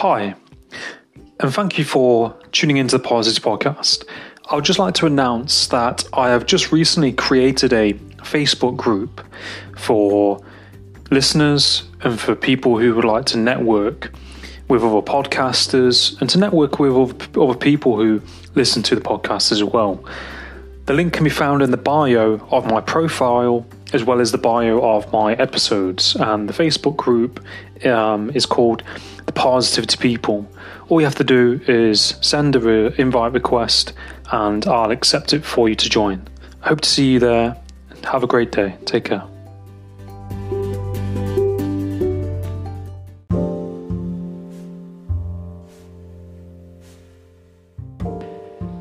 Hi, and thank you for tuning into the Parrsitivity Podcast. I would just like to announce that I have just recently created a Facebook group for listeners and for people who would like to network with other podcasters and to network with other people who listen to the podcast as well. The link can be found in the bio of my profile as well as the bio of my episodes. And the Facebook group um, is called The Parrsitivity People. All you have to do is send an invite request and I'll accept it for you to join. I hope to see you there. And have a great day. Take care.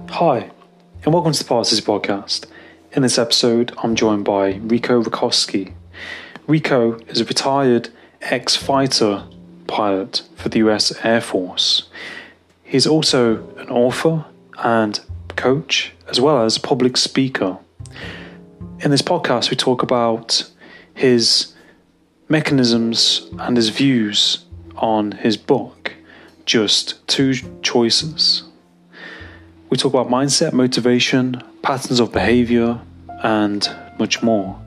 Hi, and welcome to the Parrsitivity Podcast. In this episode, I'm joined by Rico Racosky. Rico is a retired ex fighter pilot for the US Air Force. He's also an author and coach, as well as public speaker. In this podcast, we talk about his mechanisms and his views on his book, Just Two Choices. We talk about mindset, motivation, patterns of behavior, and much more.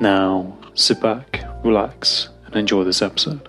Now, sit back, relax, and enjoy this episode.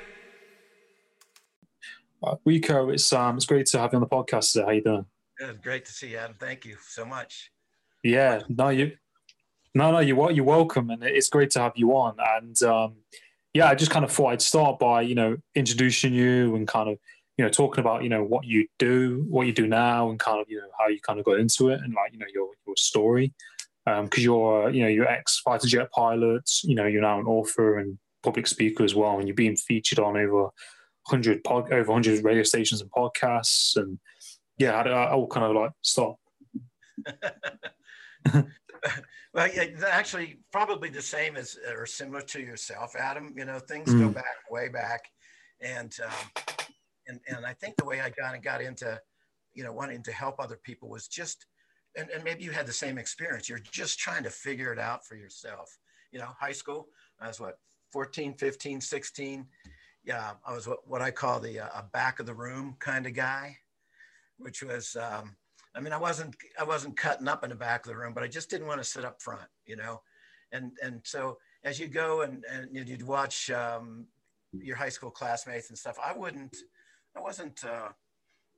Uh, Rico, it's um, it's great to have you on the podcast today. How you doing? Good, great to see you, Adam. Thank you so much. Yeah, no, you, no, no, you're you're welcome, and it's great to have you on. And um, yeah, I just kind of thought I'd start by you know introducing you and kind of you know talking about you know what you do, what you do now, and kind of you know how you kind of got into it, and like you know your your story, because um, you're you know you're ex fighter jet pilot, you know you're now an author and public speaker as well, and you're being featured on over hundred pod over hundred radio stations and podcasts, and yeah, I, I will kind of like stop. well, yeah, actually, probably the same as or similar to yourself, Adam. You know, things mm. go back way back, and um, and and I think the way I got and got into, you know, wanting to help other people was just, and, and maybe you had the same experience. You're just trying to figure it out for yourself. You know, high school, I was what 14, 15, 16 yeah, I was what, what I call the uh, a back of the room kind of guy, which was, um, I mean, I wasn't I wasn't cutting up in the back of the room, but I just didn't want to sit up front, you know, and and so as you go and and you'd watch um, your high school classmates and stuff, I wouldn't, I wasn't uh,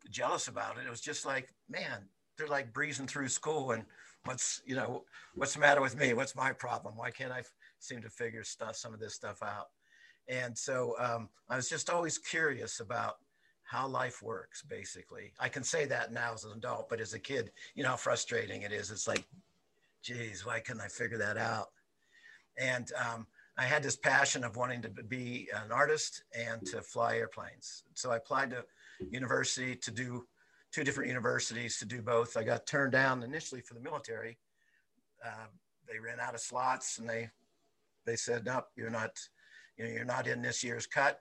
jealous about it. It was just like, man, they're like breezing through school, and what's you know what's the matter with me? What's my problem? Why can't I seem to figure stuff some of this stuff out? And so um, I was just always curious about how life works, basically. I can say that now as an adult, but as a kid, you know how frustrating it is. It's like, geez, why couldn't I figure that out? And um, I had this passion of wanting to be an artist and to fly airplanes. So I applied to university to do two different universities to do both. I got turned down initially for the military. Uh, they ran out of slots and they they said, nope, you're not you know, you're not in this year's cut.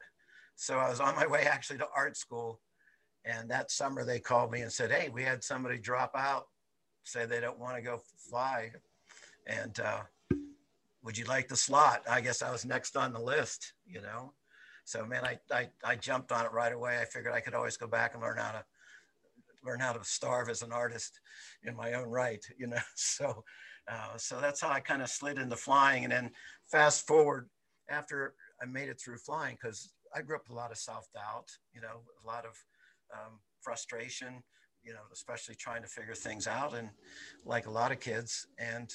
So I was on my way actually to art school. And that summer they called me and said, Hey, we had somebody drop out, say they don't want to go fly. And uh, would you like the slot? I guess I was next on the list, you know? So man, I, I, I jumped on it right away. I figured I could always go back and learn how to learn how to starve as an artist in my own right, you know? So, uh, so that's how I kind of slid into flying. And then fast forward after I made it through flying because I grew up with a lot of self doubt, you know, a lot of um, frustration, you know, especially trying to figure things out, and like a lot of kids, and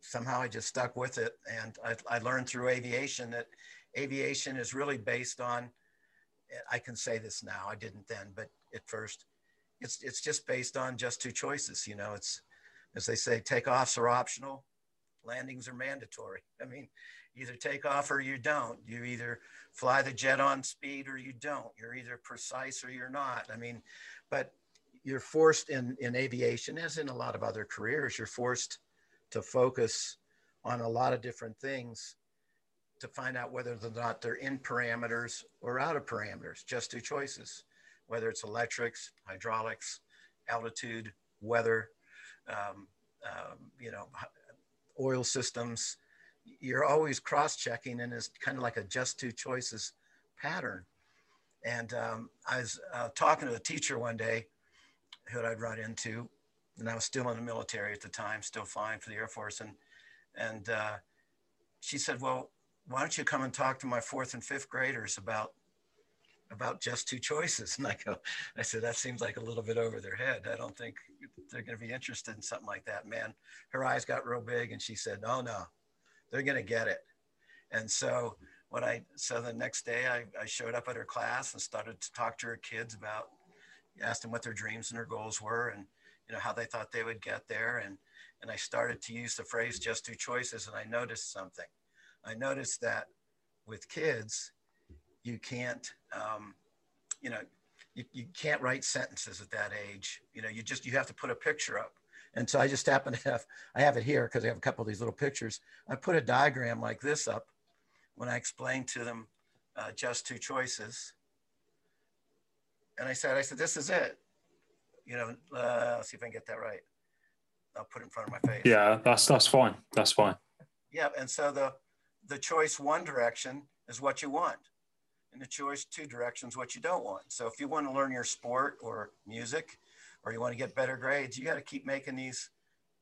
somehow I just stuck with it. And I, I learned through aviation that aviation is really based on. I can say this now. I didn't then, but at first, it's it's just based on just two choices. You know, it's as they say, takeoffs are optional, landings are mandatory. I mean, either take off or you don't. You either fly the jet on speed or you don't. You're either precise or you're not. I mean, but you're forced in, in aviation, as in a lot of other careers, you're forced to focus on a lot of different things to find out whether or not they're in parameters or out of parameters. Just two choices, whether it's electrics, hydraulics, altitude, weather, um, um, you know, oil systems. You're always cross-checking, and it's kind of like a just two choices pattern. And um, I was uh, talking to a teacher one day who I'd run into, and I was still in the military at the time, still flying for the Air Force, and and uh, she said, "Well, why don't you come and talk to my fourth and fifth graders about about just two choices?" And I go, I said, "That seems like a little bit over their head. I don't think they're going to be interested in something like that." Man, her eyes got real big, and she said, "Oh no, they're going to get it." And so when I so the next day I, I showed up at her class and started to talk to her kids about asked them what their dreams and their goals were and you know how they thought they would get there and and I started to use the phrase just two choices and I noticed something. I noticed that with kids, you can't um, you know you, you can't write sentences at that age. You know, you just you have to put a picture up. And so I just happen to have I have it here because I have a couple of these little pictures. I put a diagram like this up when I explained to them uh, just two choices and I said, I said, this is it. You know, uh, let's see if I can get that right. I'll put it in front of my face. Yeah, that's that's fine. That's fine. Yeah, and so the the choice one direction is what you want, and the choice two directions what you don't want. So if you want to learn your sport or music, or you want to get better grades, you got to keep making these,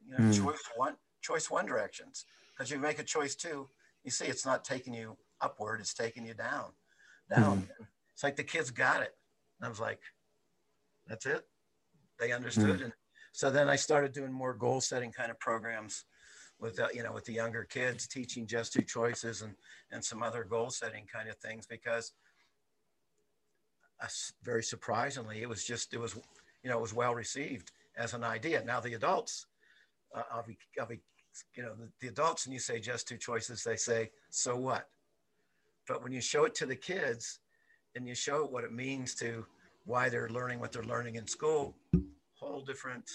you know, mm. choice one choice one directions. Because you make a choice two, you see it's not taking you upward; it's taking you down, down. Mm. It's like the kids got it. And I was like, that's it. They understood. Mm. And so then I started doing more goal setting kind of programs with, uh, you know, with the younger kids, teaching just two choices and, and some other goal setting kind of things because uh, very surprisingly, it was just, it was, you know, it was well received as an idea. Now the adults, uh, I'll be, I'll be, you know, the, the adults, and you say just two choices, they say, so what? But when you show it to the kids, and you show what it means to why they're learning what they're learning in school, whole different,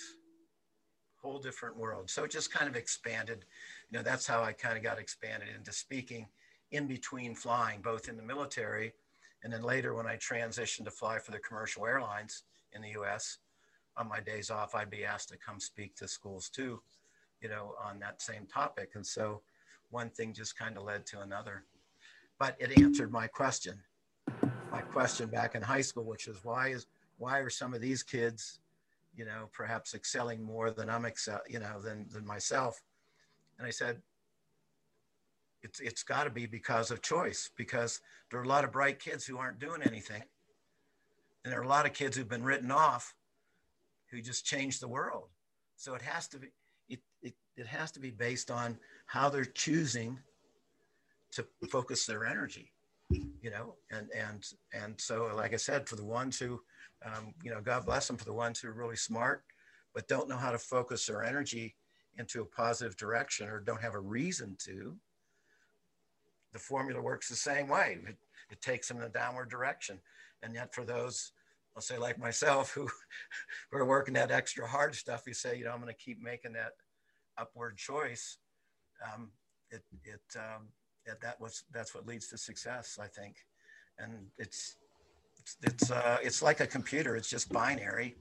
whole different world. So it just kind of expanded. You know, that's how I kind of got expanded into speaking in between flying, both in the military and then later when I transitioned to fly for the commercial airlines in the US, on my days off, I'd be asked to come speak to schools too, you know, on that same topic. And so one thing just kind of led to another. But it answered my question my question back in high school, which is why is why are some of these kids, you know, perhaps excelling more than I'm excel, you know, than than myself? And I said, it's it's got to be because of choice, because there are a lot of bright kids who aren't doing anything, and there are a lot of kids who've been written off, who just changed the world. So it has to be it it, it has to be based on how they're choosing to focus their energy you know, and and and so, like I said, for the ones who, um, you know, God bless them for the ones who are really smart, but don't know how to focus their energy into a positive direction or don't have a reason to. The formula works the same way. It, it takes them in a downward direction, and yet for those, I'll say like myself, who, are working that extra hard stuff, you say, you know, I'm going to keep making that upward choice. Um, it it um, that that was that's what leads to success, I think. And it's it's it's, uh, it's like a computer. It's just binary.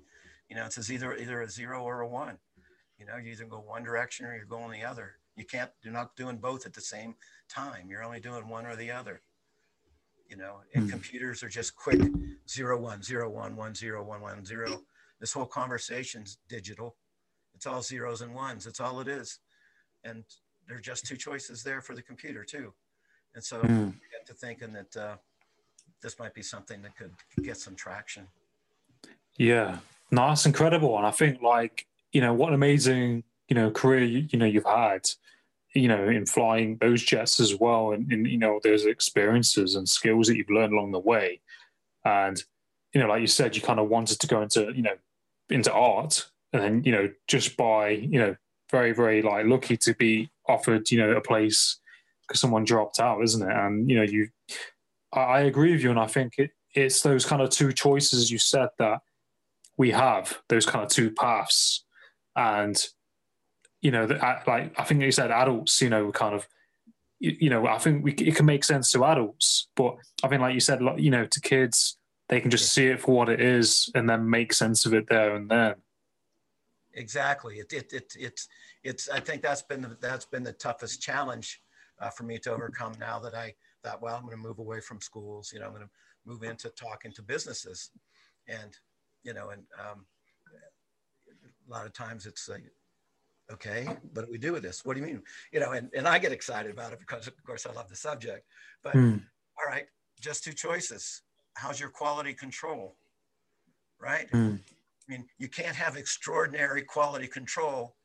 You know, it's either either a zero or a one. You know, you either go one direction or you're going the other. You can't. You're not doing both at the same time. You're only doing one or the other. You know, and mm. computers are just quick zero one zero one one zero one one zero. This whole conversation's digital. It's all zeros and ones. That's all it is. And there are just two choices there for the computer too. And so mm. get to thinking that uh, this might be something that could get some traction. Yeah, no, that's incredible. And I think like, you know, what an amazing, you know, career, you, you know, you've had, you know, in flying those jets as well. And, and, you know, those experiences and skills that you've learned along the way. And, you know, like you said, you kind of wanted to go into, you know, into art and then, you know, just by, you know, very, very like lucky to be offered, you know, a place because someone dropped out, isn't it? And you know, you, I, I agree with you, and I think it, it's those kind of two choices you said that we have those kind of two paths, and you know, the, like I think you said, adults, you know, kind of, you, you know, I think we, it can make sense to adults, but I think, like you said, you know, to kids, they can just see it for what it is and then make sense of it there and then. Exactly. It, it, it, it's, it's, I think that's been, the, that's been the toughest challenge uh, for me to overcome now that I thought, well, I'm going to move away from schools, you know, I'm going to move into talking to businesses and, you know, and um, a lot of times it's like, okay, what do we do with this? What do you mean? You know, and, and I get excited about it because of course I love the subject, but mm. all right, just two choices. How's your quality control? Right? Mm. I mean, you can't have extraordinary quality control.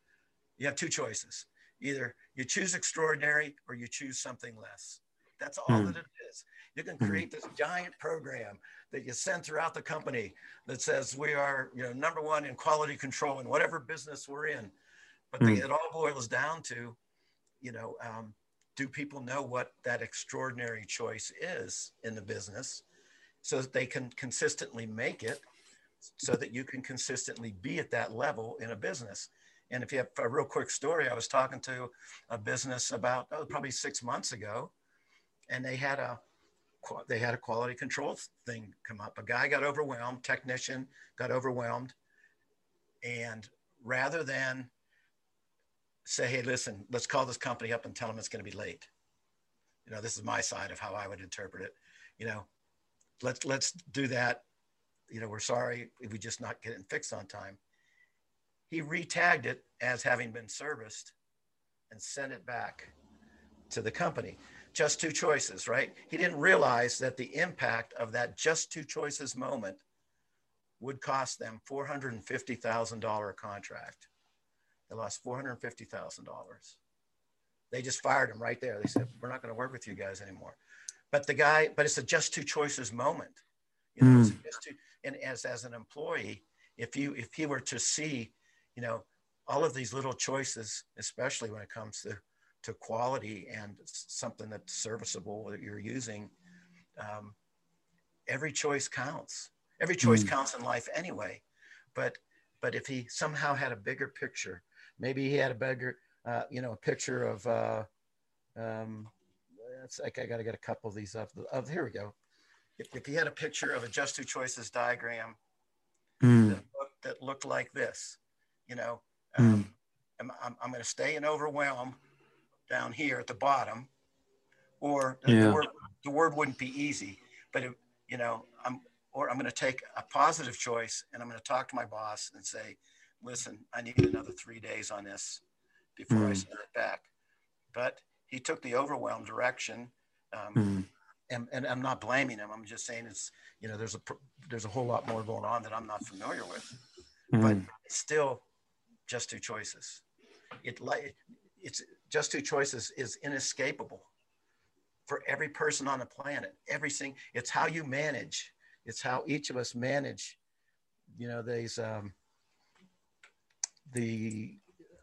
You have two choices. Either you choose extraordinary or you choose something less. That's all mm. that it is. You can create this giant program that you send throughout the company that says we are, you know, number one in quality control in whatever business we're in. But mm. the, it all boils down to, you know, um, do people know what that extraordinary choice is in the business so that they can consistently make it so that you can consistently be at that level in a business. And if you have a real quick story, I was talking to a business about oh, probably six months ago, and they had a they had a quality control thing come up. A guy got overwhelmed, technician got overwhelmed, and rather than say, hey, listen, let's call this company up and tell them it's going to be late. You know, this is my side of how I would interpret it. You know, let's let's do that you know, we're sorry if we just not getting fixed on time. He retagged it as having been serviced and sent it back to the company. Just two choices, right? He didn't realize that the impact of that just two choices moment would cost them $450,000 contract. They lost $450,000. They just fired him right there. They said, We're not going to work with you guys anymore. But the guy, but it's a just two choices moment. You know, mm. just two, and as as an employee if you if he were to see you know all of these little choices especially when it comes to to quality and something that's serviceable that you're using um, every choice counts every choice mm. counts in life anyway but but if he somehow had a bigger picture maybe he had a bigger uh, you know a picture of uh, um, it's like i got to get a couple of these up of here we go if, if he had a picture of a just two choices diagram mm. that, looked, that, looked, like this, you know, um, mm. I'm, I'm, I'm going to stay and overwhelm down here at the bottom, or yeah. the, word, the word wouldn't be easy, but it, you know, I'm, or I'm going to take a positive choice and I'm going to talk to my boss and say, listen, I need another three days on this before mm. I send it back. But he took the overwhelm direction. Um, mm and, and I'm not blaming him. I'm just saying it's you know there's a there's a whole lot more going on that I'm not familiar with, mm-hmm. but still, just two choices. It like it's just two choices is inescapable for every person on the planet. Everything. It's how you manage. It's how each of us manage. You know, these um, the.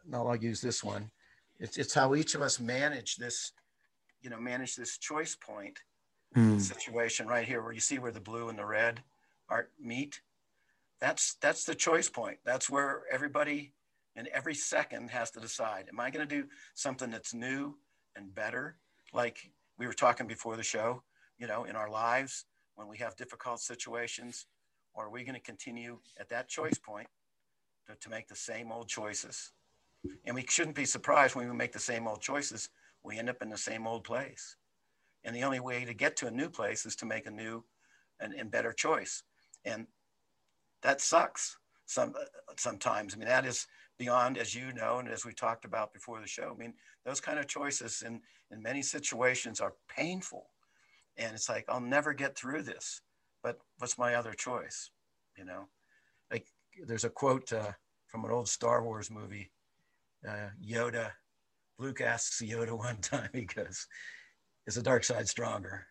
Now I'll use this one. It's it's how each of us manage this. You know, manage this choice point mm. situation right here where you see where the blue and the red are meet. That's that's the choice point. That's where everybody in every second has to decide: Am I going to do something that's new and better, like we were talking before the show? You know, in our lives when we have difficult situations, or are we going to continue at that choice point to, to make the same old choices? And we shouldn't be surprised when we make the same old choices. We end up in the same old place. And the only way to get to a new place is to make a new and, and better choice. And that sucks some sometimes. I mean, that is beyond, as you know, and as we talked about before the show. I mean, those kind of choices in, in many situations are painful. And it's like, I'll never get through this. But what's my other choice? You know, there's a quote uh, from an old Star Wars movie. Uh, Yoda, Luke asks Yoda one time, he goes, is the dark side stronger?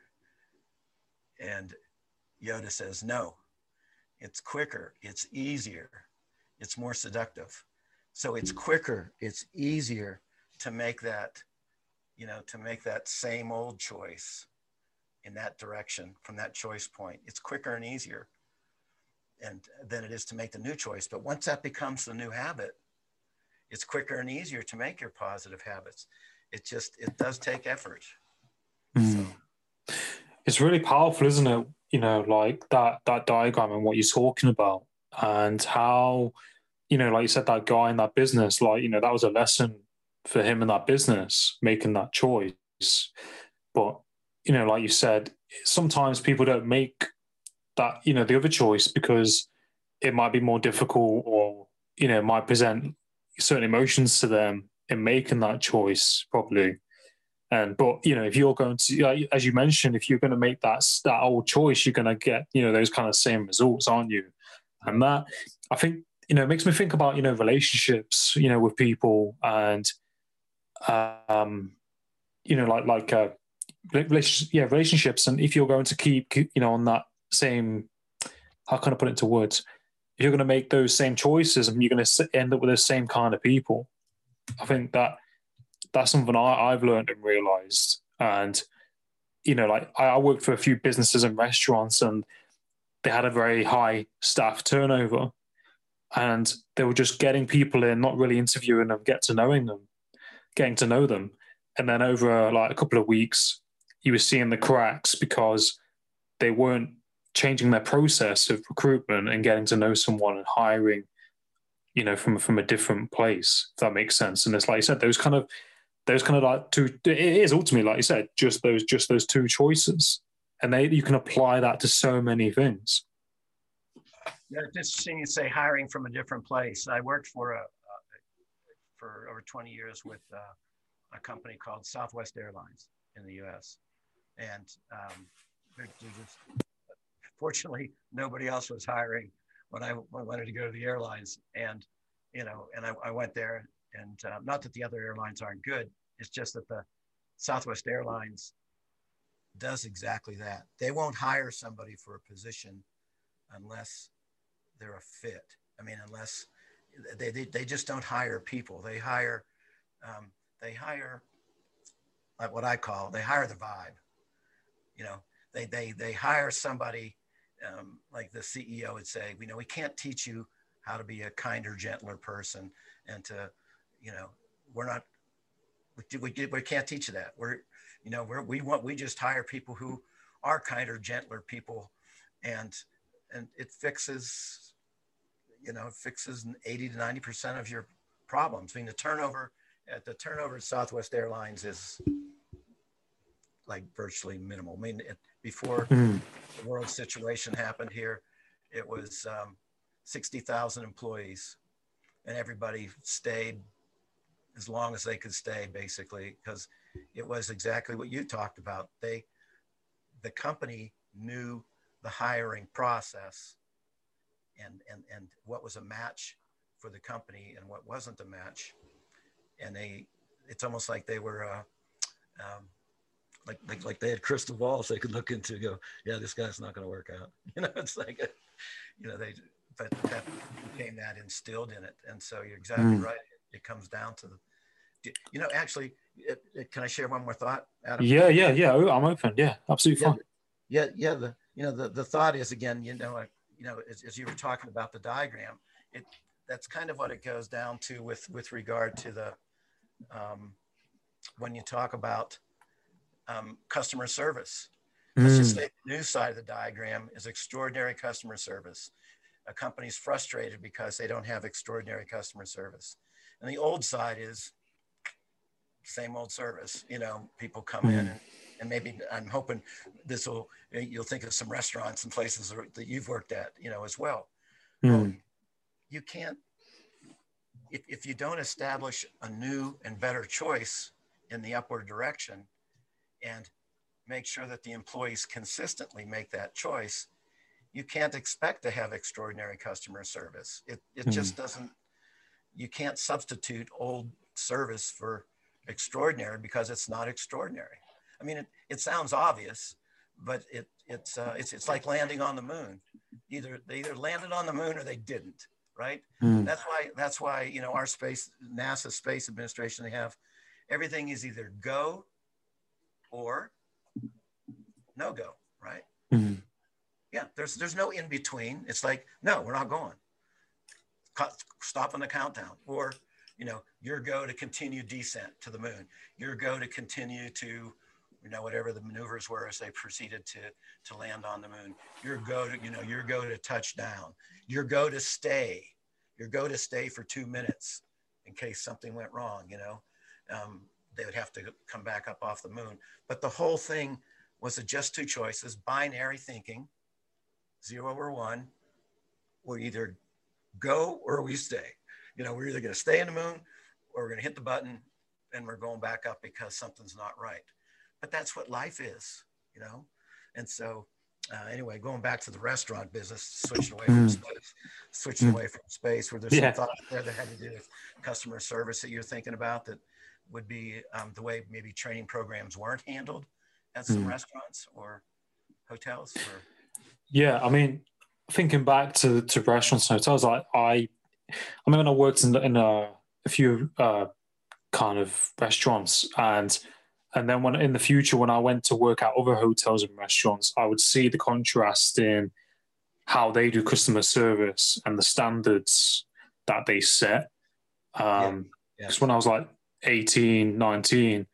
And Yoda says, no, it's quicker, it's easier, it's more seductive. So it's quicker, it's easier to make that, you know, to make that same old choice in that direction from that choice point. It's quicker and easier and than it is to make the new choice. But once that becomes the new habit, it's quicker and easier to make your positive habits. It just it does take effort. Mm. So. It's really powerful, isn't it? You know, like that that diagram and what you're talking about, and how, you know, like you said, that guy in that business, like you know, that was a lesson for him in that business making that choice. But you know, like you said, sometimes people don't make that you know the other choice because it might be more difficult or you know might present certain emotions to them in making that choice probably. And but you know if you're going to as you mentioned if you're going to make that that old choice you're going to get you know those kind of same results aren't you? And that i think you know makes me think about you know relationships you know with people and um you know like like uh yeah relationships. And if you're going to keep you know on that same how can i put it into words? If you're going to make those same choices and you're going to end up with the same kind of people i think that that's something I, have learned and realized. And you know like I, I worked for a few businesses and restaurants and they had a very high staff turnover and they were just getting people in not really interviewing them get to knowing them getting to know them. And then over like a couple of weeks you were seeing the cracks because they weren't changing their process of recruitment and getting to know someone and hiring, you know, from from a different place. If that makes sense. And it's like you said, those kind of those kind of like two. It is ultimately, like you said, just those just those two choices, and they you can apply that to so many things. Yeah, just seeing you say hiring from a different place. I worked for a, for over 20 years with uh, a company called Southwest Airlines in the U.S. And um, just, fortunately, nobody else was hiring when I wanted to go to the airlines. And, you know, and I, I went there and uh, not that the other airlines aren't good. It's just that the Southwest Airlines does exactly that. They won't hire somebody for a position unless they're a fit. I mean, unless they, they, they just don't hire people. They hire, um, they hire like what I call, they hire the vibe you know, they they they hire somebody um, like the CEO would say, you know, we can't teach you how to be a kinder, gentler person, and to, you know, we're not, we, we, we can't teach you that. We're, you know, we're, we want, we just hire people who are kinder, gentler people, and and it fixes, you know, fixes 80 to 90 percent of your problems. I mean, the turnover at the turnover at Southwest Airlines is like virtually minimal. I mean, it, before mm. World situation happened here, it was um, 60,000 employees, and everybody stayed as long as they could stay, basically, because it was exactly what you talked about. They, the company knew the hiring process and, and, and what was a match for the company and what wasn't a match. And they, it's almost like they were, uh, um, like like like they had crystal balls they could look into go yeah this guy's not going to work out. You know it's like a, you know they but that became that instilled in it. And so you're exactly mm. right. It, it, comes down to the you know actually it, it, can i share one more thought Adam? yeah yeah yeah. I'm open. Yeah absolutely yeah, fine. yeah yeah the you know the, the thought is again you know like, you know as, as you were talking about the diagram it that's kind of what it goes down to with with regard to the um, when you talk about um, customer service. Let's just hmm. say the new side of the diagram is extraordinary customer service. A company's frustrated because they don't have extraordinary customer service. And the old side is same old service. You know, people come mm. in and, and maybe I'm hoping this will, you'll think of some restaurants and places that you've worked at, you know, as well. Mm. well you can't, if, if you don't establish a new and better choice in the upward direction, and make sure that the employees consistently make that choice, you can't expect to have extraordinary customer service. It, it mm-hmm. just doesn't, you can't substitute old service for extraordinary because it's not extraordinary. I mean, it, it sounds obvious, but it, it's, uh, it's, it's like landing on the moon. Either they either landed on the moon or they didn't, right? Mm. That's why that's why you know our space NASA Space Administration they have everything is either go or no go, right? Mm-hmm. Yeah, there's there's no in between. It's like no, we're not going. Stop on the countdown, or you know, your go to continue descent to the moon, your go to continue to you know, whatever the maneuvers were as they proceeded to, to land on the moon. Your go to, you know, your go to touch down, your go to stay, your go to stay for two minutes in case something went wrong, you know, um, they would have to come back up off the moon. But the whole thing was just two choices, binary thinking, zero or one. We either go or we stay. You know, we're either going to stay in the moon or we're going to hit the button and we're going back up because something's not right but that's what life is, you know? And so, uh, anyway, going back to the restaurant business, switching away from mm. space, switching mm. away from space, where there's yeah. some thoughts there that had to do with customer service that you're thinking about that would be um, the way maybe training programs weren't handled at some mm. restaurants or hotels. Or... Yeah, I mean, thinking back to to restaurants and hotels, I I, I mean, I worked in in a, a few uh, kind of restaurants and and then when in the future, when I went to work at other hotels and restaurants, I would see the contrast in how they do customer service and the standards that they set. Because um, yeah. yeah. when I was like 18, 19,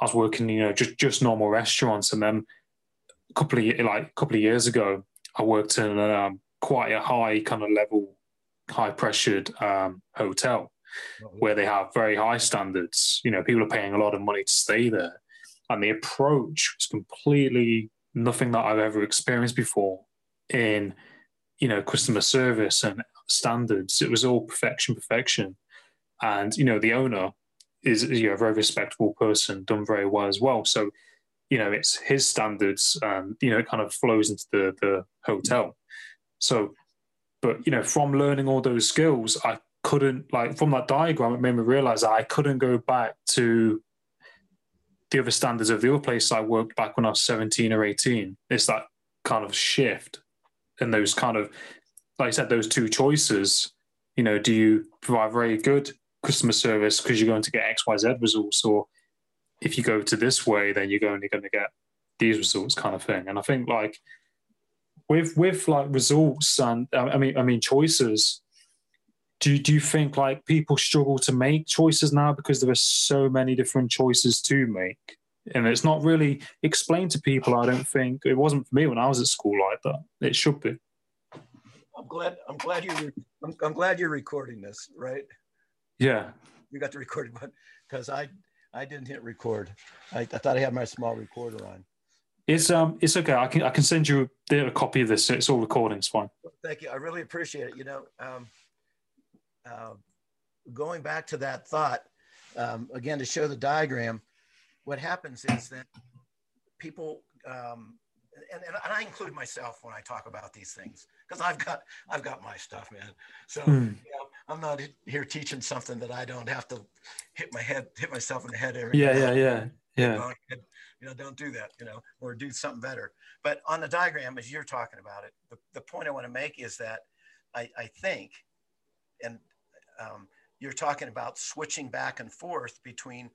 I was working, you know, just just normal restaurants, and then a couple of like a couple of years ago, I worked in um, quite a high kind of level, high pressured um, hotel where they have very high standards. You know, people are paying a lot of money to stay there. And the approach was completely nothing that I've ever experienced before in, you know, customer service and standards. It was all perfection, perfection. And, you know, the owner is you know, a very respectable person, done very well as well. So, you know, it's his standards and, you know, it kind of flows into the, the hotel. So, but, you know, from learning all those skills, I couldn't like from that diagram it made me realize that i couldn't go back to the other standards of the other place i worked back when i was 17 or 18 it's that kind of shift and those kind of like i said those two choices you know do you provide very good customer service because you're going to get xyz results or if you go to this way then you're only going to get these results kind of thing. And i think like with with like results and i mean i mean choices do, do you think like people struggle to make choices now because there are so many different choices to make? And it's not really explained to people i don't think. It wasn't for me when i was at school like that. It should be. I'm glad i'm glad you I'm, I'm glad you're recording this right yeah you got the recording button because i i didn't hit record I, I thought i had my small recorder on it's um, it's okay. I can I can send you a copy of this. It's all recording. It's fine. Thank you. I really appreciate it. You know, um, uh, going back to that thought, um, again, to show the diagram, what happens is that people, um, and, and, I include myself when I talk about these things because I've got I've got my stuff, man. So mm. know, I'm not here teaching something that I don't have to hit my head, hit myself in the head every. Yeah, yeah, yeah, yeah. You know, don't do that. You know, or do something better. But on the diagram, as you're talking about it, the, the point I want to make is that I, I think, and um, you're talking about switching back and forth between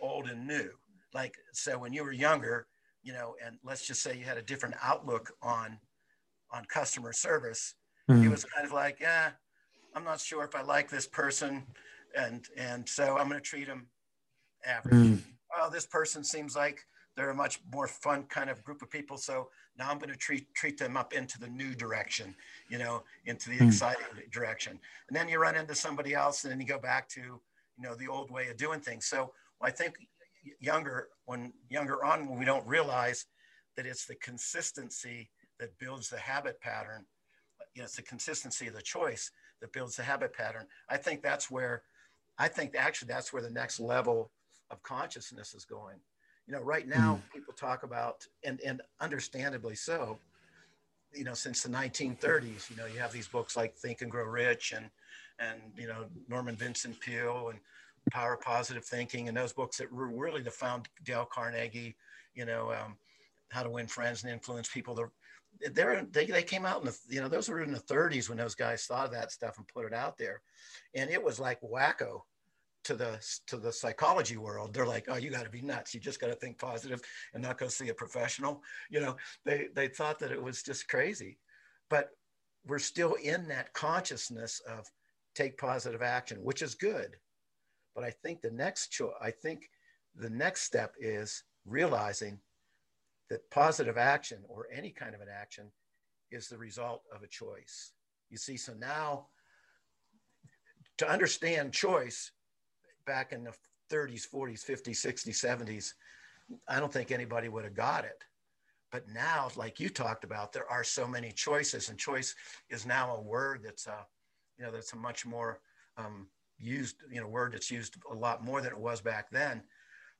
old and new. Like, so when you were younger, you know, and let's just say you had a different outlook on on customer service, mm-hmm. it was kind of like, yeah, I'm not sure if I like this person, and and so I'm going to treat them average. Mm-hmm. Oh, this person seems like they're a much more fun kind of group of people. So now I'm going to treat treat them up into the new direction, you know, into the mm. exciting direction. And then you run into somebody else, and then you go back to you know the old way of doing things. So I think younger when younger on when we don't realize that it's the consistency that builds the habit pattern. You know, it's the consistency of the choice that builds the habit pattern. I think that's where I think actually that's where the next level of consciousness is going you know right now mm. people talk about and and understandably so you know since the 1930s you know you have these books like think and grow rich and and you know norman vincent peale and power of positive thinking and those books that were really the found dale carnegie you know um, how to win friends and influence people the they're they, they came out in the you know those were in the 30s when those guys thought of that stuff and put it out there. And it was like wacko to the to the psychology world. They're like oh you got to be nuts. You just got to think positive and not go see a professional. You know they they thought that it was just crazy. But we're still in that consciousness of take positive action which is good. But i think the next cho- i think the next step is realizing that positive action or any kind of an action is the result of a choice you see so now to understand choice back in the 30s, 40s, 50s, 60s, 70s, I don't think anybody would have got it. But now, like you talked about, there are so many choices, and choice is now a word that's a, you know, that's a much more um, used, you know, word that's used a lot more than it was back then.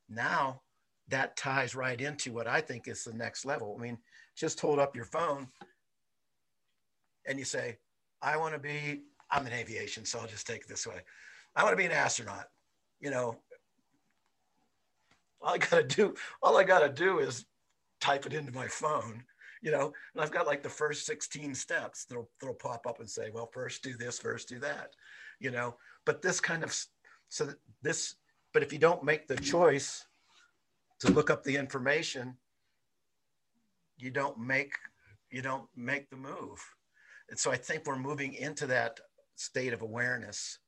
Now, that ties right into what I think is the next level. I mean, just hold up your phone and you say, I want to be, I'm in aviation, so I'll just take it this way. I want to be an astronaut you know, all I gotta do, all I gotta do is type it into my phone, you know, and I've got like the first 16 steps that'll, that'll pop up and say, well, first do this, first do that, you know, but this kind of, so this, but if you don't make the choice to look up the information, you don't make, you don't make the move. And so I think we're moving into that state of awareness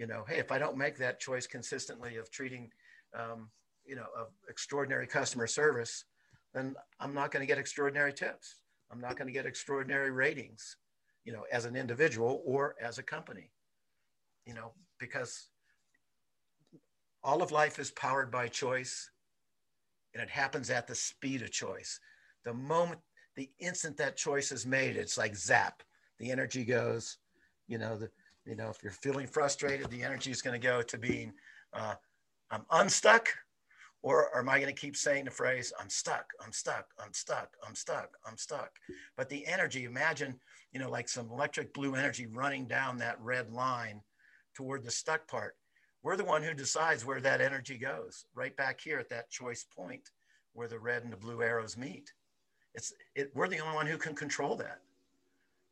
you know, hey, if I don't make that choice consistently of treating, um, you know, of extraordinary customer service, then I'm not going to get extraordinary tips. I'm not going to get extraordinary ratings, you know, as an individual or as a company, you know, because all of life is powered by choice and it happens at the speed of choice. The moment, the instant that choice is made, it's like zap, the energy goes, you know, the, you know, if you're feeling frustrated, the energy is going to go to being, uh, I'm unstuck, or, or am I going to keep saying the phrase, I'm stuck, I'm stuck, I'm stuck, I'm stuck, I'm stuck? But the energy, imagine, you know, like some electric blue energy running down that red line toward the stuck part. We're the one who decides where that energy goes, right back here at that choice point where the red and the blue arrows meet. It's it, we're the only one who can control that.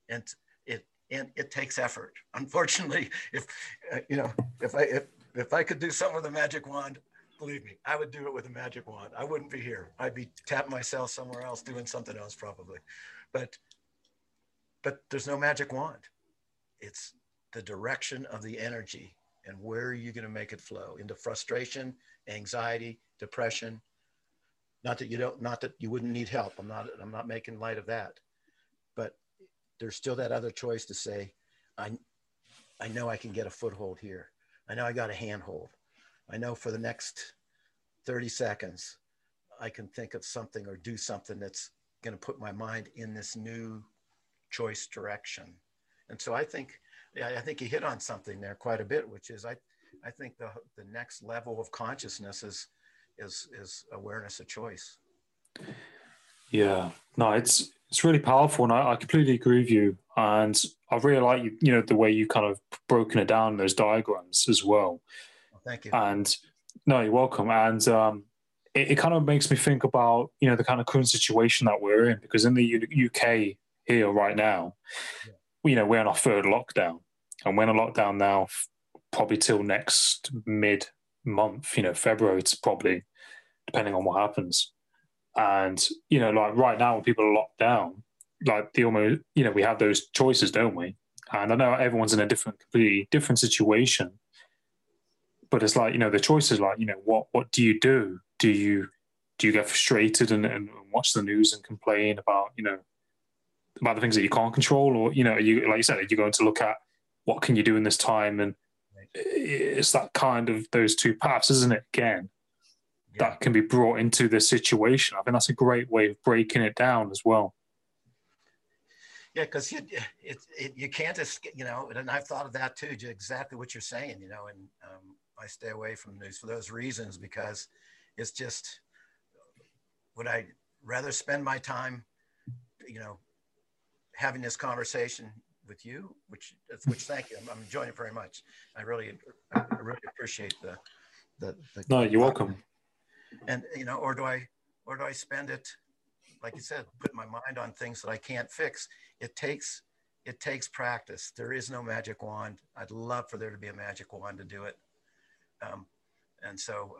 And it and it takes effort. Unfortunately, if uh, you know, if I if if I could do something with a magic wand, believe me, I would do it with a magic wand. I wouldn't be here. I'd be tapping myself somewhere else, doing something else probably. But but there's no magic wand. It's the direction of the energy and where are you going to make it flow into frustration, anxiety, depression. Not that you don't, not that you wouldn't need help. I'm not, I'm not making light of that But there's still that other choice to say, I, I know I can get a foothold here. I know I got a handhold. I know for the next 30 seconds, I can think of something or do something that's going to put my mind in this new choice direction. And so I think, I think you hit on something there quite a bit, which is I, I think the, the next level of consciousness is, is, is awareness of choice. Yeah, no, it's it's really powerful, and I, I, completely agree with you. And I really like you, you know, the way you kind of broken it down those diagrams as well. well thank you. And no, you're welcome. And um, it, it, kind of makes me think about you know the kind of current situation that we're in because in the U- UK here right now, yeah. you know, we're in our third lockdown, and we're in a lockdown now, probably till next mid month. You know, February. It's probably depending on what happens. And you know, like right now when people are locked down, like the almost you know we have those choices, don't we? And I know everyone's in a different, completely different situation, but it's like you know the choice is like you know what what do you do? Do you do you get frustrated and, and watch the news and complain about you know about the things that you can't control, or you know you like you said, are you going to look at what can you do in this time and it's that kind of those two paths, isn't it? Again, yeah. that can be brought into the situation. I think that's a great way of breaking it down as well. Yeah, because you, it, it, you can't escape, you know, and I've thought of that too, exactly what you're saying, you know, and um, I stay away from news for those reasons because it's just, would I rather spend my time, you know, having this conversation with you, which, which thank you, I'm, I'm enjoying it very much. I really, I really appreciate the, the, the no, you're welcome and you know or do i or do i spend it like you said, put my mind on things that I can't fix. It takes it takes practice. There is no magic wand. I'd love for there to be a magic wand to do it. Um, and so,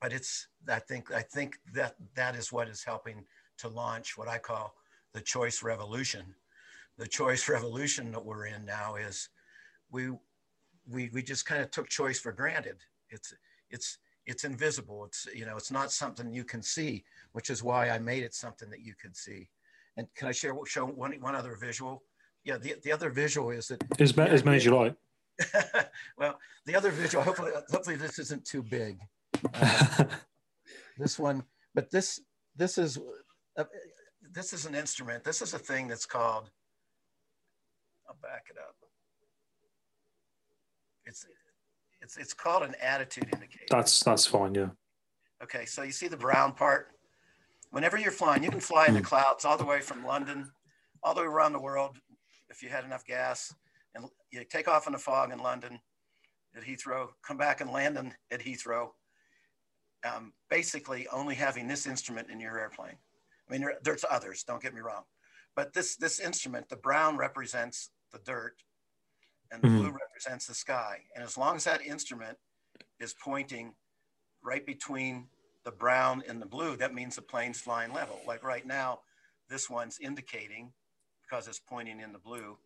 but it's I think I think that that is what is helping to launch what I call the choice revolution. The choice revolution that we're in now is we we we just kind of took choice for granted. It's it's it's invisible. It's you know it's not something you can see, which is why I made it something that you could see. And can I share show one one other visual? Yeah, the, the other visual is that as, ma- as many as you like. well, the other visual. Hopefully, hopefully this isn't too big. Uh, this one, but this this is uh, this is an instrument. This is a thing that's called. I'll back it up. It's it's it's called an attitude indicator. That's that's fine, yeah. Okay, so you see the brown part. Whenever you're flying, you can fly in the hmm. clouds all the way from London, all the way around the world, if you had enough gas, and you take off in the fog in London, at Heathrow, come back and land in, at Heathrow. Um, basically, only having this instrument in your airplane. I mean, there, there's others. Don't get me wrong, but this this instrument, the brown represents the dirt, and the mm-hmm. blue represents the sky. And as long as that instrument is pointing right between the brown and the blue, that means the plane's flying level. Like right now, this one's indicating because it's pointing in the blue,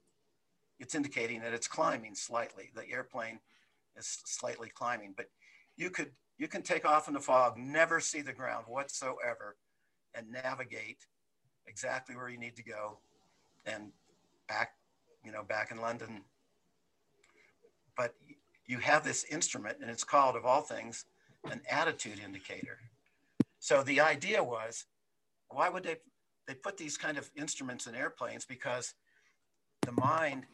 it's indicating that it's climbing slightly. The airplane is slightly climbing, but you could you can take off in the fog, never see the ground whatsoever, and navigate exactly where you need to go, and back, you know, back in London. But you have this instrument and it's called of all things an attitude indicator. So the idea was why would they they put these kind of instruments in airplanes? Because the mind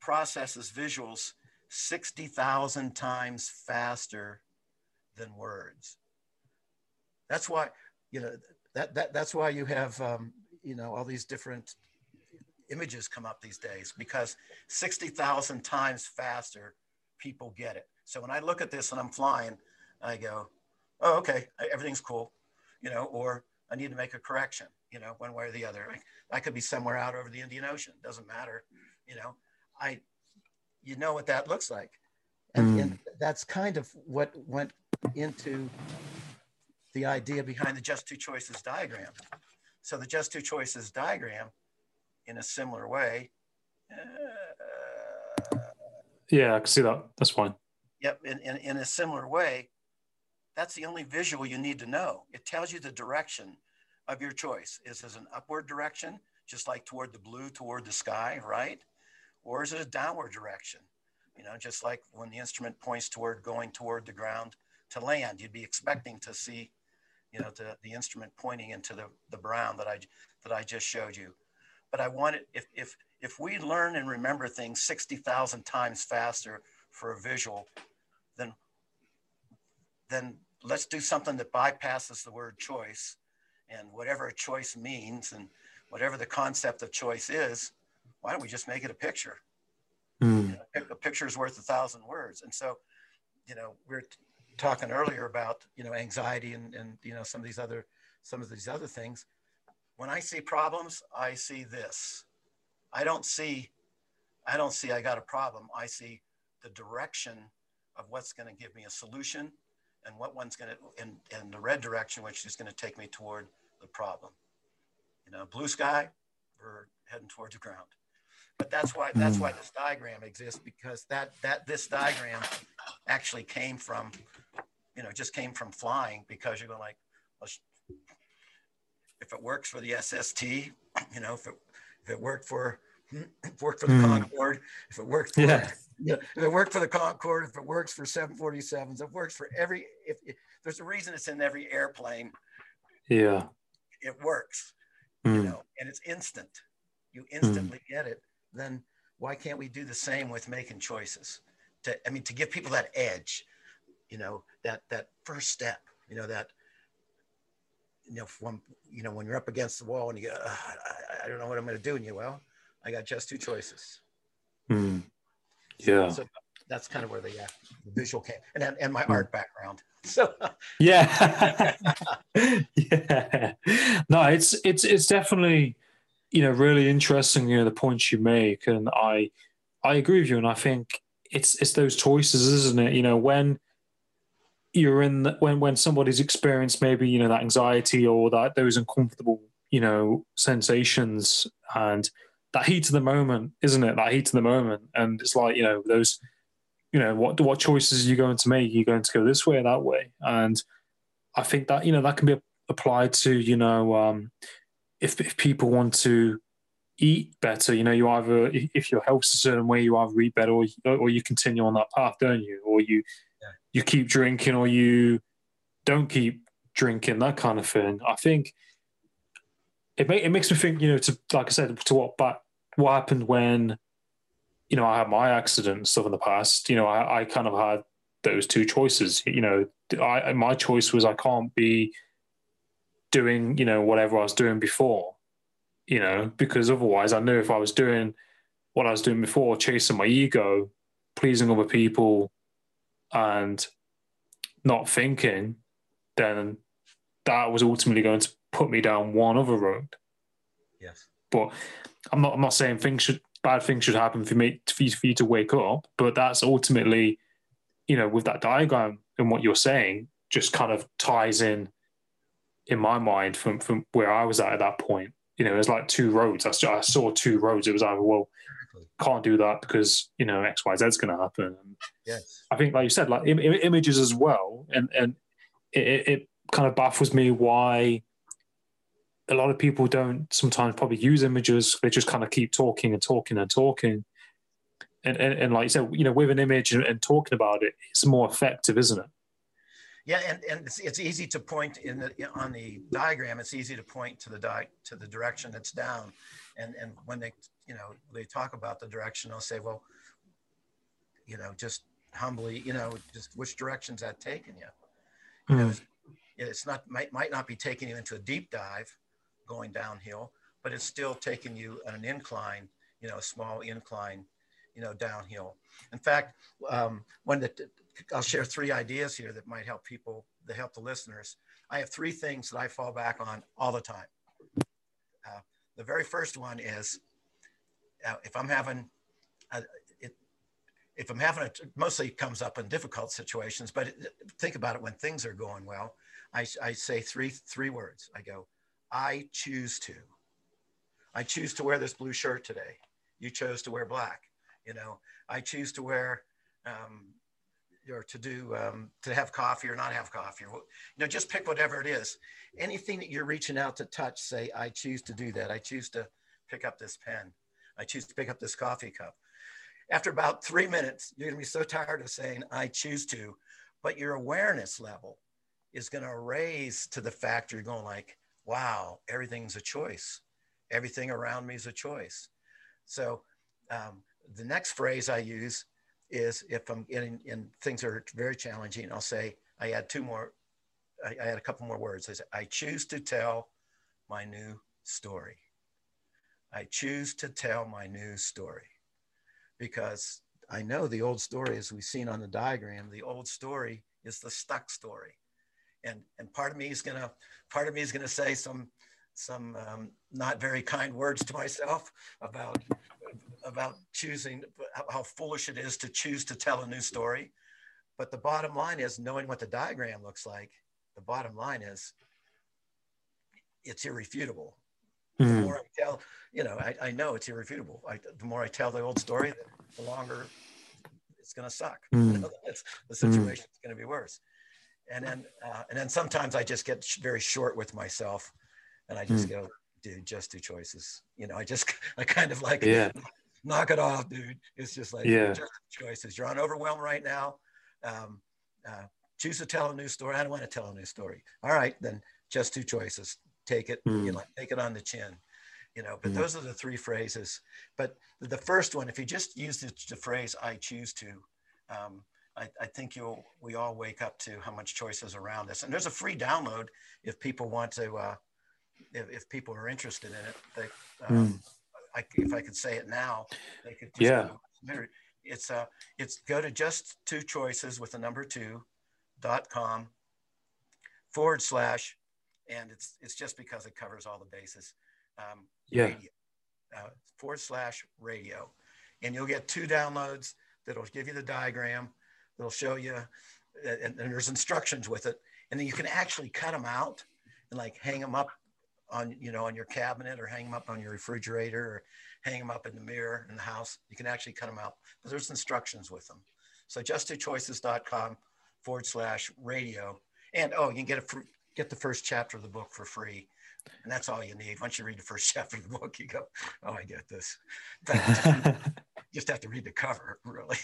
processes visuals 60,000 times faster than words. That's why you know that, that that's why you have um, you know all these different images come up these days because 60,000 times faster people get it. So when I look at this and I'm flying, I go, oh, okay, everything's cool, you know, or I need to make a correction, you know, one way or the other. I, I could be somewhere out over the Indian Ocean, doesn't matter, you know. I, you know what that looks like, and, mm. and that's kind of what went into the idea behind the just two choices diagram. So the just two choices diagram, in a similar way. Uh, yeah, I can see that. That's fine. Yep. In, in, in a similar way, that's the only visual you need to know. It tells you the direction of your choice. Is it an upward direction, just like toward the blue, toward the sky, right? Or is it a downward direction? You know, just like when the instrument points toward going toward the ground to land, you'd be expecting to see, you know, the, the instrument pointing into the, the brown that I that I just showed you. But I wanted if if if we learn and remember things 60,000 times faster for a visual, then, then let's do something that bypasses the word choice and whatever a choice means and whatever the concept of choice is, why don't we just make it a picture? Mm. You know, a picture is worth a thousand words. And so, you know, we are talking earlier about, you know, anxiety and, and, you know, some of these other, some of these other things. When I see problems, I see this. I don't see, I don't see I got a problem. I see the direction of what's going to give me a solution and what one's going to, in, in the red direction, which is going to take me toward the problem. You know, blue sky, we're heading towards the ground. But that's why that's why this diagram exists because that that this diagram actually came from, you know, just came from flying because you're going like, well, if it works for the SST, you know, if it if it worked for it worked for the mm. Concorde, if it worked for yeah. if it worked for the Concorde, if it works for 747s, if it works for every if, if there's a reason it's in every airplane. Yeah. It works. Mm. You hmm. know, and it's instant. You instantly mm. get it. Then why can't we do the same with making choices? To I mean to give people that edge, you know, that that first step, you know, that you know, from you know, when you're up against the wall and you go, I, I, don't know what I'm going to do, and you well, I got just two choices. Mm. Yeah. So, so, that's kind of where the, uh, the visual came, and and my mm. art background. So yeah, yeah, no, it's it's it's definitely you know really interesting. You know the points you make, and I I agree with you, and I think it's it's those choices, isn't it? You know when you're in the, when when somebody's experienced maybe you know that anxiety or that those uncomfortable you know sensations and that heat of the moment, isn't it? That heat of the moment, and it's like you know those you know what what choices are you going to make? Are you going to go this way or that way? And I think that you know that can be applied to you know um, if if people want to eat better, you know, you either if your health's a certain way, you either eat better or or you continue on that path, don't you? Or you. You keep drinking or you don't keep drinking, that kind of thing. I think it it makes me think, you know, to like I said, to what but what happened when you know I had my accident and stuff in the past. You know, I, I kind of had those two choices. You know, I my choice was I can't be doing you know whatever I was doing before. You know, because otherwise I knew if I was doing what I was doing before, chasing my ego, pleasing other people, and not thinking, then that was ultimately going to put me down one other road. Yes. But I'm not. I'm not saying things should bad things should happen for me for you, for you to wake up. But that's ultimately, you know, with that diagram and what you're saying, just kind of ties in in my mind from from where I was at at that point. You know, it was like two roads. I saw, I saw two roads. It was either well, can't do that because you know X Y Z is going to happen. yes. I think, like you said, like Im- images as well, and and it, it kind of baffles me why a lot of people don't sometimes probably use images. They just kind of keep talking and talking and talking. And, and, and like you said, you know, with an image and, and, talking about it, it's more effective, isn't it? Yeah, and, and it's, it's easy to point in the on the diagram. It's easy to point to the di- to the direction that's down, and and when they you know they talk about the direction, they'll say, well, you know, just humbly, you know, just which direction's that taking you? You know, hmm. it's not might might not be taking you into a deep dive, going downhill, but it's still taking you on an incline, you know, a small incline, you know, downhill. In fact, um, when the, I'll share three ideas here that might help people, that help the listeners. I have three things that I fall back on all the time. Uh, the very first one is uh, if I'm having, a, it, if I'm having a, mostly comes up in difficult situations, but it, think about it when things are going well. I, I say three three words. I go, I choose to. I choose to wear this blue shirt today. You chose to wear black. You know, I choose to wear, um, or to do, um, to have coffee or not have coffee. Or, you know, just pick whatever it is. Anything that you're reaching out to touch, say, I choose to do that. I choose to pick up this pen. I choose to pick up this coffee cup. After about three minutes, you're going to be so tired of saying, I choose to, but your awareness level is going to raise to the fact you're going like, wow, everything's a choice. Everything around me is a choice. So um, the next phrase I use is if I'm getting and things are very challenging, I'll say, I add two more, I, I add a couple more words. I say, I choose to tell my new story. I choose to tell my new story because I know the old story, as we've seen on the diagram, the old story is the stuck story and and part of me is gonna part of me is gonna say some some um, not very kind words to myself about about choosing how foolish it is to choose to tell a new story but the bottom line is knowing what the diagram looks like the bottom line is it's irrefutable mm. the hmm. more i tell you know i, I know it's irrefutable I, the more i tell the old story the longer it's going to suck mm. you know, the situation is going to be worse and then uh, and then sometimes I just get sh- very short with myself, and I just mm. go, dude, just two choices. You know, I just I kind of like yeah. Knock it off, dude. It's just like yeah. just choices. You're on overwhelm right now. Um, uh, choose to tell a new story. I don't want to tell a new story. All right, then just two choices. Take it, mm. you know, take it on the chin. You know, but mm. those are the three phrases. But the first one, if you just use the, the phrase "I choose to," um, I, I, think you'll we all wake up to how much choice is around us. And there's a free download if people want to, uh, if, if people are interested in it. They, um, mm. I, if I could say it now, they could. yeah. It's uh, it's go to just two choices with the number two dot com forward slash and it's it's just because it covers all the bases. Um, Yeah. radio, uh, forward slash radio, and you'll get two downloads that'll give you the diagram. That'll show you, and, and there's instructions with it, and then you can actually cut them out and like hang them up on you know on your cabinet or hang them up on your refrigerator or hang them up in the mirror in the house. You can actually cut them out. There's instructions with them. So justtwochoices.com forward slash radio. And oh, you can get a fr- get the first chapter of the book for free. And that's all you need. Once you read the first chapter of the book, you go, oh, I get this. You just have to read the cover, really.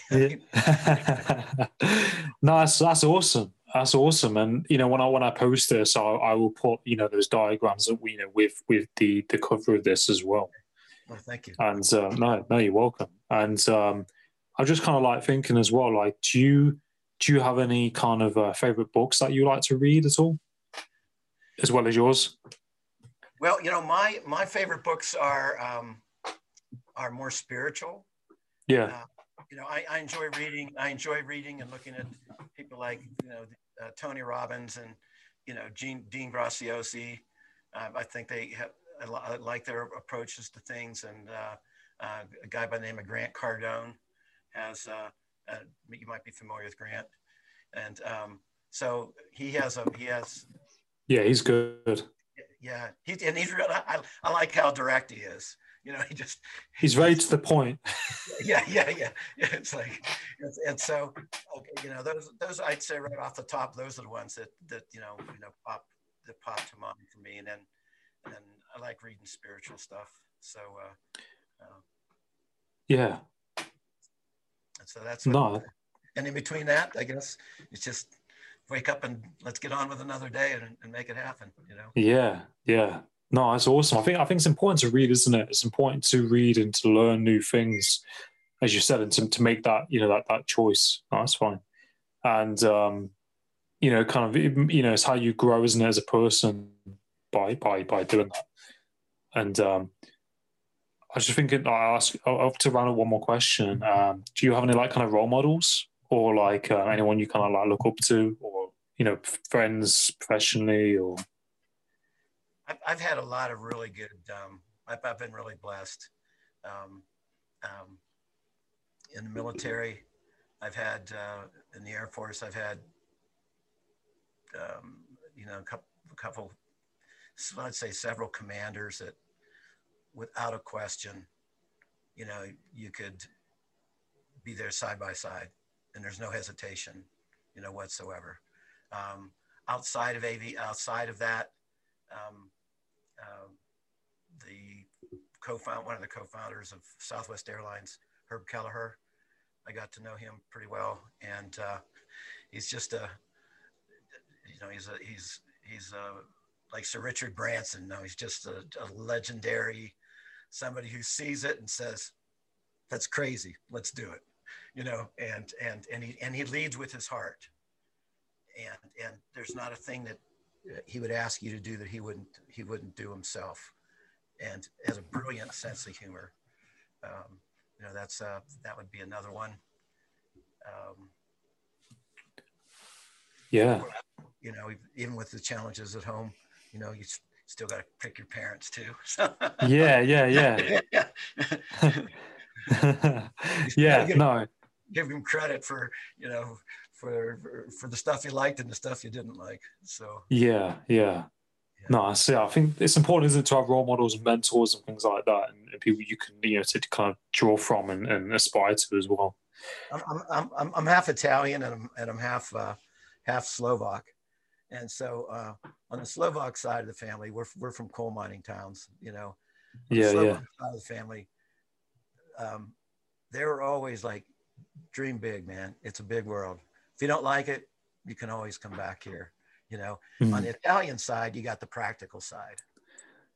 That's that's awesome. That's awesome. And you know, when I when I post this, I, I will put you know those diagrams that we you know with with the the cover of this as well. well, thank you. And uh, no, no, you're welcome. And um, I'm just kind of like thinking as well. Like, do you do you have any kind of uh, favorite books that you like to read at all, as well as yours? Well, you know, my my favorite books are um, are more spiritual. Yeah, Uh, you know, I, I enjoy reading. I enjoy reading and looking at people like you know uh, Tony Robbins and you know Gene, Dean Graciosi. Uh, I think they have I like their approaches to things. And uh, uh, a guy by the name of Grant Cardone has uh, uh, you might be familiar with Grant, and um, so he has a he has yeah, he's good. yeah he and he's real. I, I like how direct he is. You know, he just He's right to the point. yeah, yeah, yeah. It's like, it's, and so, okay, you know, those, those I'd say right off the top, those are the ones that, that, you know, you know, pop, that pop to mind for me. And then, and then I like reading spiritual stuff. So, uh, uh, Yeah, so that's, what, no, and in between that, I guess it's just wake up and let's get on with another day and, and make it happen, you know? yeah, yeah. No, that's awesome. I think I think it's important to read, isn't it? It's important to read and to learn new things, as you said, and to, to make that you know that that choice. No, that's fine. And um, you know, kind of you know, it's how you grow, isn't it, as a person by by by doing that. And um, I was just thinking, I ask, I'll have to round up one more question. Um, do you have any like kind of role models or like uh, anyone you kind of like look up to, or you know, friends professionally, or I've, I've had a lot of really good, um, I've, I've been really blessed. Um, um, in the military, I've had, uh, in the Air Force, I've had, um, you know, a couple, a couple, I'd say several commanders that without a question, you know, you could be there side by side and there's no hesitation, you know, whatsoever. Um, outside of AV, outside of that, um, um, the co-found one of the co-founders of Southwest Airlines, Herb Kelleher. I got to know him pretty well, and uh, he's just a, you know, he's a he's he's a, like Sir Richard Branson. No, he's just a, a legendary, somebody who sees it and says, "That's crazy. Let's do it," you know, and and and he and he leads with his heart, and and there's not a thing that he would ask you to do that he wouldn't he wouldn't do himself. And has a brilliant sense of humor um, you know that's uh, that would be another one. Um, yeah, you know even with the challenges at home you know you still got to pick your parents too so. Yeah, yeah, yeah, yeah. Yeah. No, give him credit for you know for, for the stuff you liked and the stuff you didn't like so Yeah, yeah. No, I see. I think it's important, isn't it, to have role models and mentors and things like that, and, and people you can, you know, to kind of draw from and, and aspire to as well. I'm, I'm, I'm, I'm, half Italian and I'm, and I'm half, uh, half Slovak. And so uh, on the Slovak side of the family, we're, we're from coal mining towns, you know. Yeah, Slovak yeah, Side of the family, um, they were always like, dream big, man. It's a big world. If you don't like it, you can always come back here. You know, on Mm. the Italian side, you got the practical side.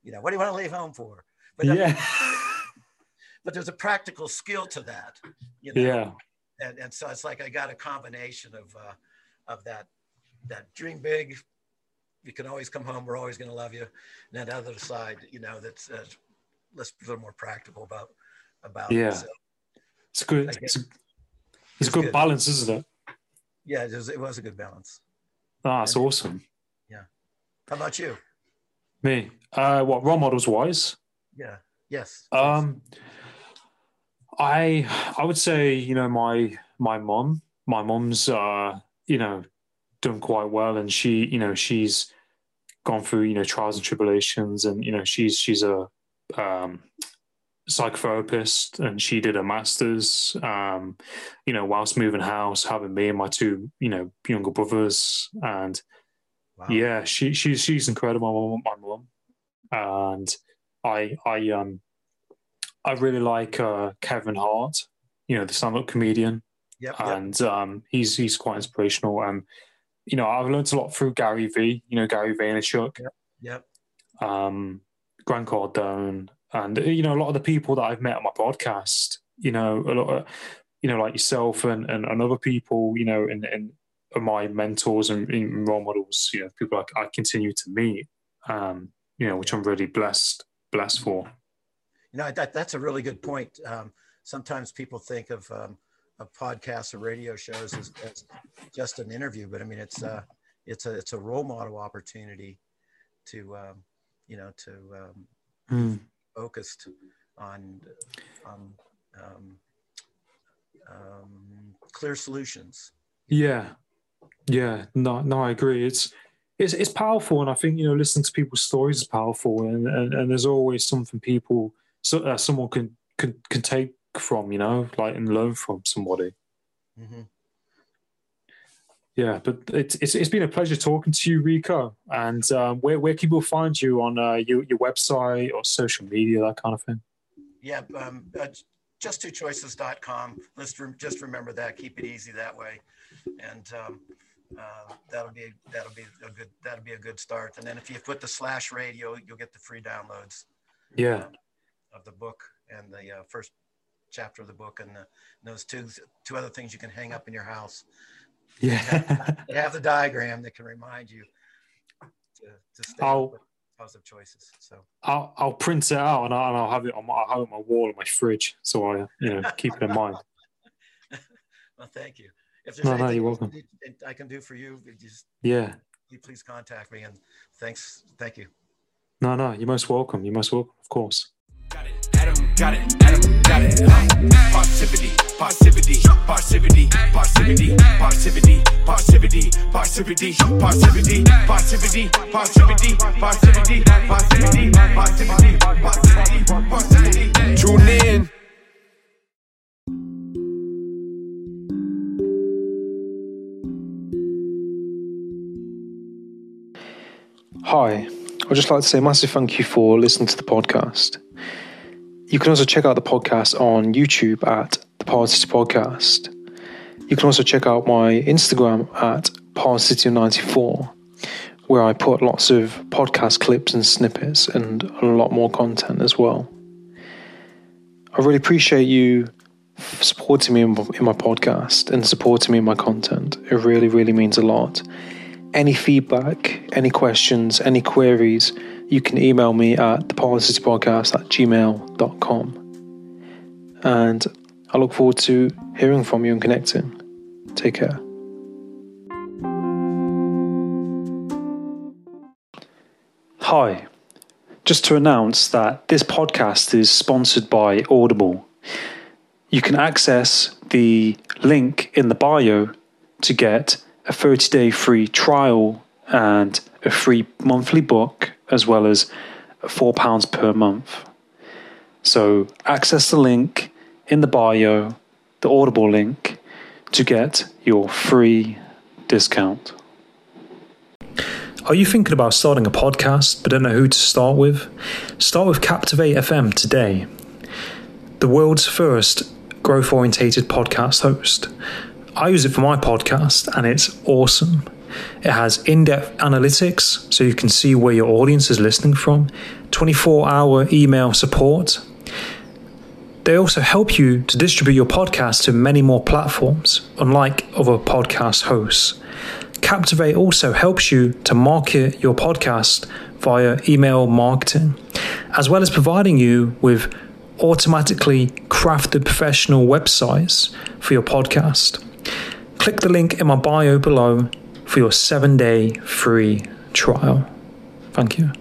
You know, what do you want to leave home for? But yeah, but there's a practical skill to that. You know? yeah, and, and so it's like I got a combination of uh, of that that dream big. You can always come home. We're always going to love you. And then the other side, you know, that's uh, let's be a little more practical about about. it. Yeah. So, it's good. It's a, it's good good. balance, isn't it? Yeah, it was, it was a good balance. Ah, it's awesome. Yeah. How about you? Me, uh, what role models wise? Yeah. Yes. Um, I I would say you know my my mom. My mom's uh you know done quite well, and she you know she's gone through you know trials and tribulations, and you know she's she's a um psychotherapist and she did a master's um you know whilst moving house having me and my two you know younger brothers and wow. yeah she she's she's incredible my mom and i i um i really like uh kevin hart you know the stand-up comedian yep, and yep. um he's he's quite inspirational um you know i've learned a lot through gary vee you know gary vaynerchuk yep, yep. um grant cardone and you know, a lot of the people that I've met on my podcast, you know, a lot of, you know, like yourself and, and, and other people, you know, and, and my mentors and, and, role models, you know, people I, I continue to meet, um, you know, which I'm really blessed, blessed for. You know, that, that's a really good point. Um, sometimes people think of, um, of podcasts or radio shows as, as, just an interview, but I mean, it's, uh, it's a, it's a role model opportunity to, um, you know, to, mm focused on um, um, um, clear solutions. Yeah, yeah, no, no, I agree. It's it's it's powerful, and I think you know listening to people's stories is powerful, and and, and there's always something people so uh, someone can can can take from, you know, like and learn from somebody. Mm-hmm. Yeah, but it's, it's it's been a pleasure talking to you, Rico. And um, where where can people find you on uh, your your website or social media, that kind of thing? Yeah, um, uh, just2choices.com. Let's re- just remember that. Keep it easy that way, and um, uh, that'll be that'll be a good that'll be a good start. And then if you put the slash radio, you'll get the free downloads. Yeah. Uh, of the book and the uh, first chapter of the book and, the, and those two two other things you can hang up in your house. Yeah. they have the diagram that can remind you to, to stay I'll, positive choices. So I'll, I'll print it out and I'll, and I'll have it on my, I'll have it on my wall in my fridge. So I, you know, keep it in mind. well, thank you. If there's no, anything no, you're welcome. I can do for you, just yeah, please contact me and thanks. Thank you. No, no, you're most welcome. You're most welcome, of course. Got it, Adam, got it, Adam, got it. Positivity, positivity, positivity, positivity, positivity, positivity, positivity, positivity, positivity, positivity, positivity, positivity, positivity, positivity, positivity. Tune in. Hi, I'd just like to say a massive thank you for listening to the podcast. You can also check out the podcast on YouTube at the Parrsitivity Podcast. You can also check out my Instagram at Parrsitivity 94 where I put lots of podcast clips and snippets and a lot more content as well. I really appreciate you supporting me in my podcast and supporting me in my content. It really, really means a lot. Any feedback, any questions, any queries, you can email me at theparrsitivitypodcast at gmail.com. And I look forward to hearing from you and connecting. Take care. Hi. Just to announce that this podcast is sponsored by Audible. You can access the link in the bio to get a 30 day free trial and a free monthly book as well as £4 per month. So access the link in the bio, the Audible link, to get your free discount. Are you thinking about starting a podcast but don't know who to start with? Start with Captivate FM today, the world's first growth orientated podcast host. I use it for my podcast and it's awesome. It has in depth analytics so you can see where your audience is listening from, 24 hour email support. They also help you to distribute your podcast to many more platforms, unlike other podcast hosts. Captivate also helps you to market your podcast via email marketing, as well as providing you with automatically crafted professional websites for your podcast. Click the link in my bio below for your seven day free trial. Thank you.